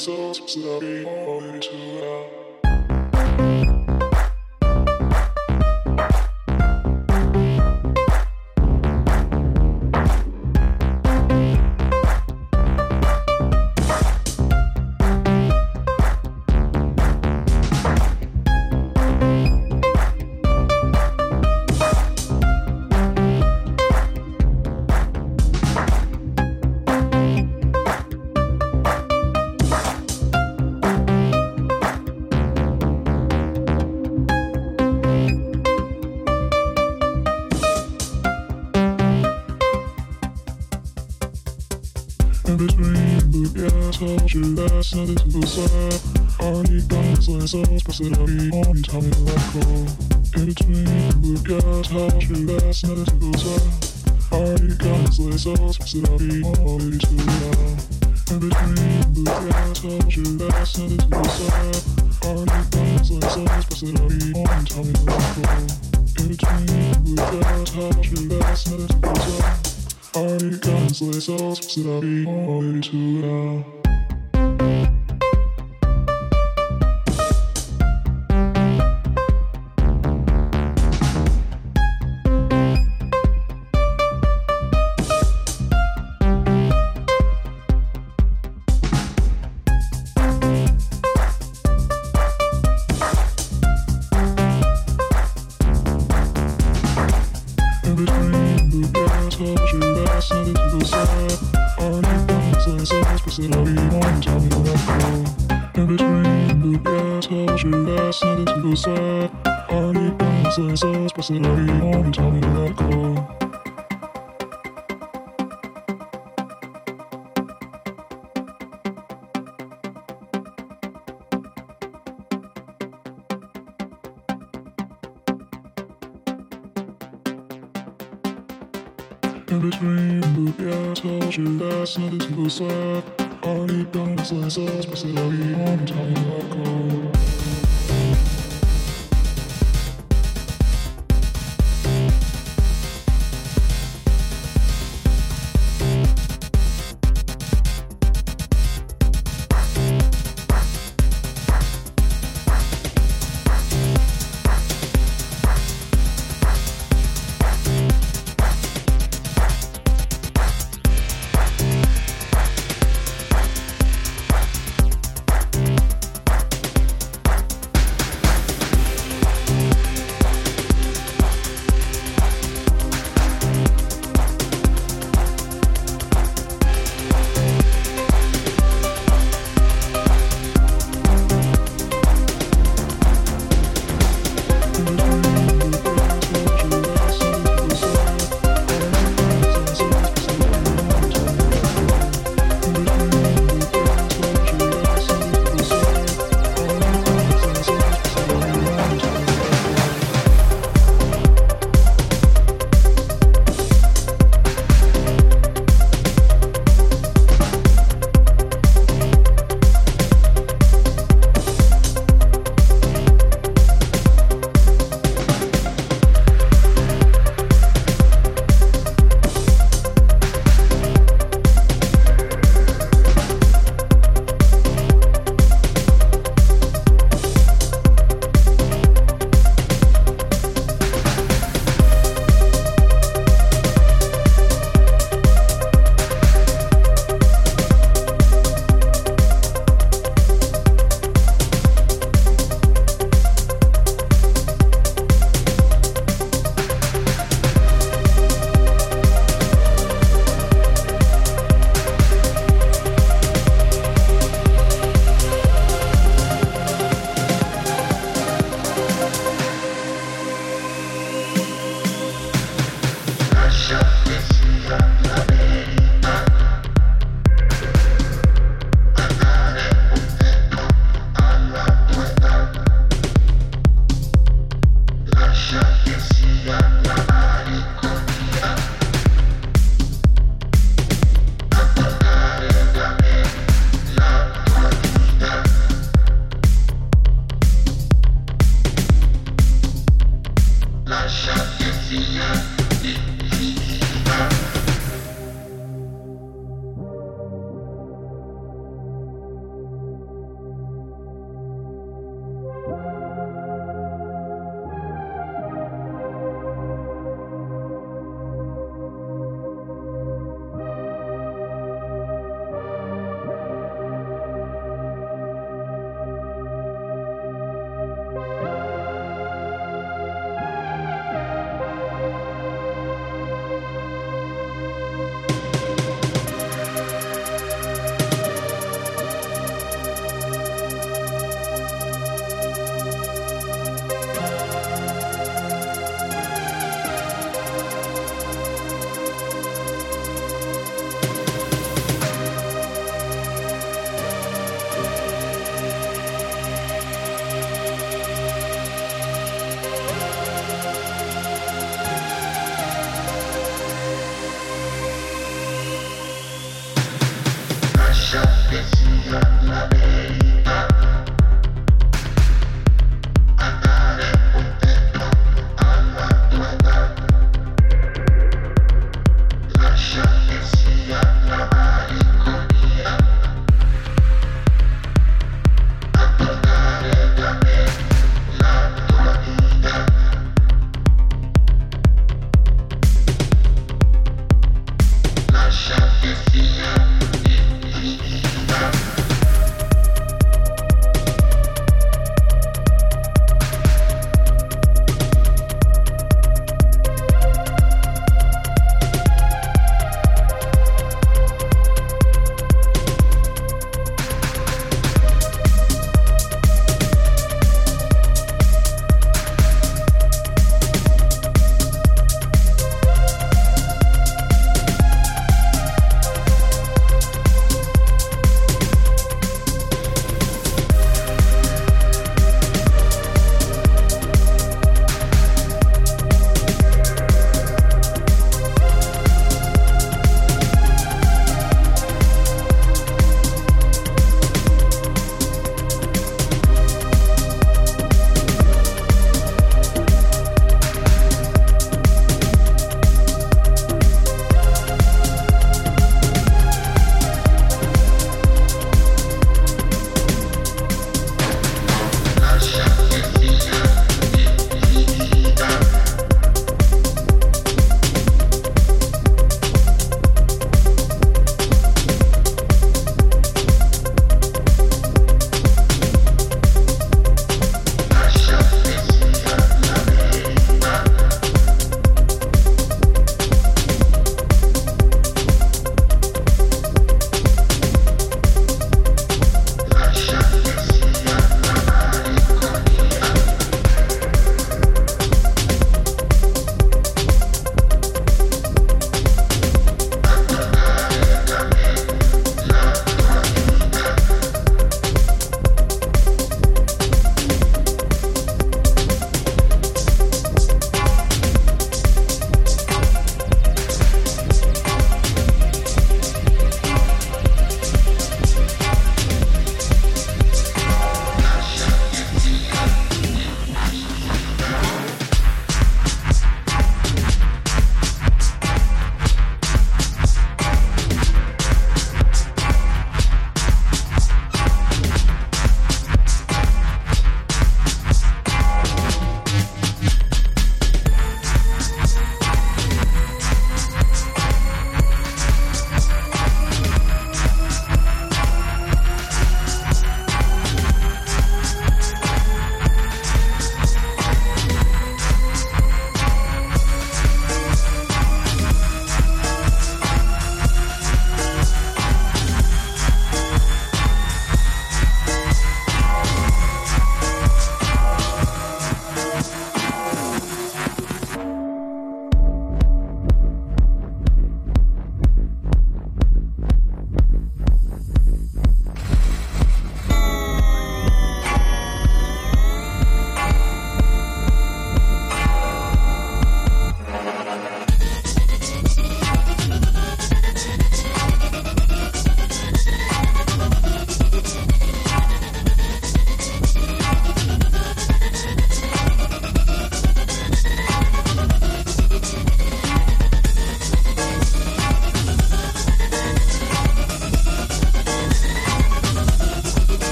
results snapping sabes usar the esas personalidad y también la El tren lugar tal las sabes In Alitas esas personalidad y tu El tren lugar tal las sabes usar Alitas esas personalidad y también la El tren lugar tal las sabes usar Alitas esas personalidad y tu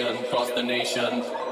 nation, cross the nation.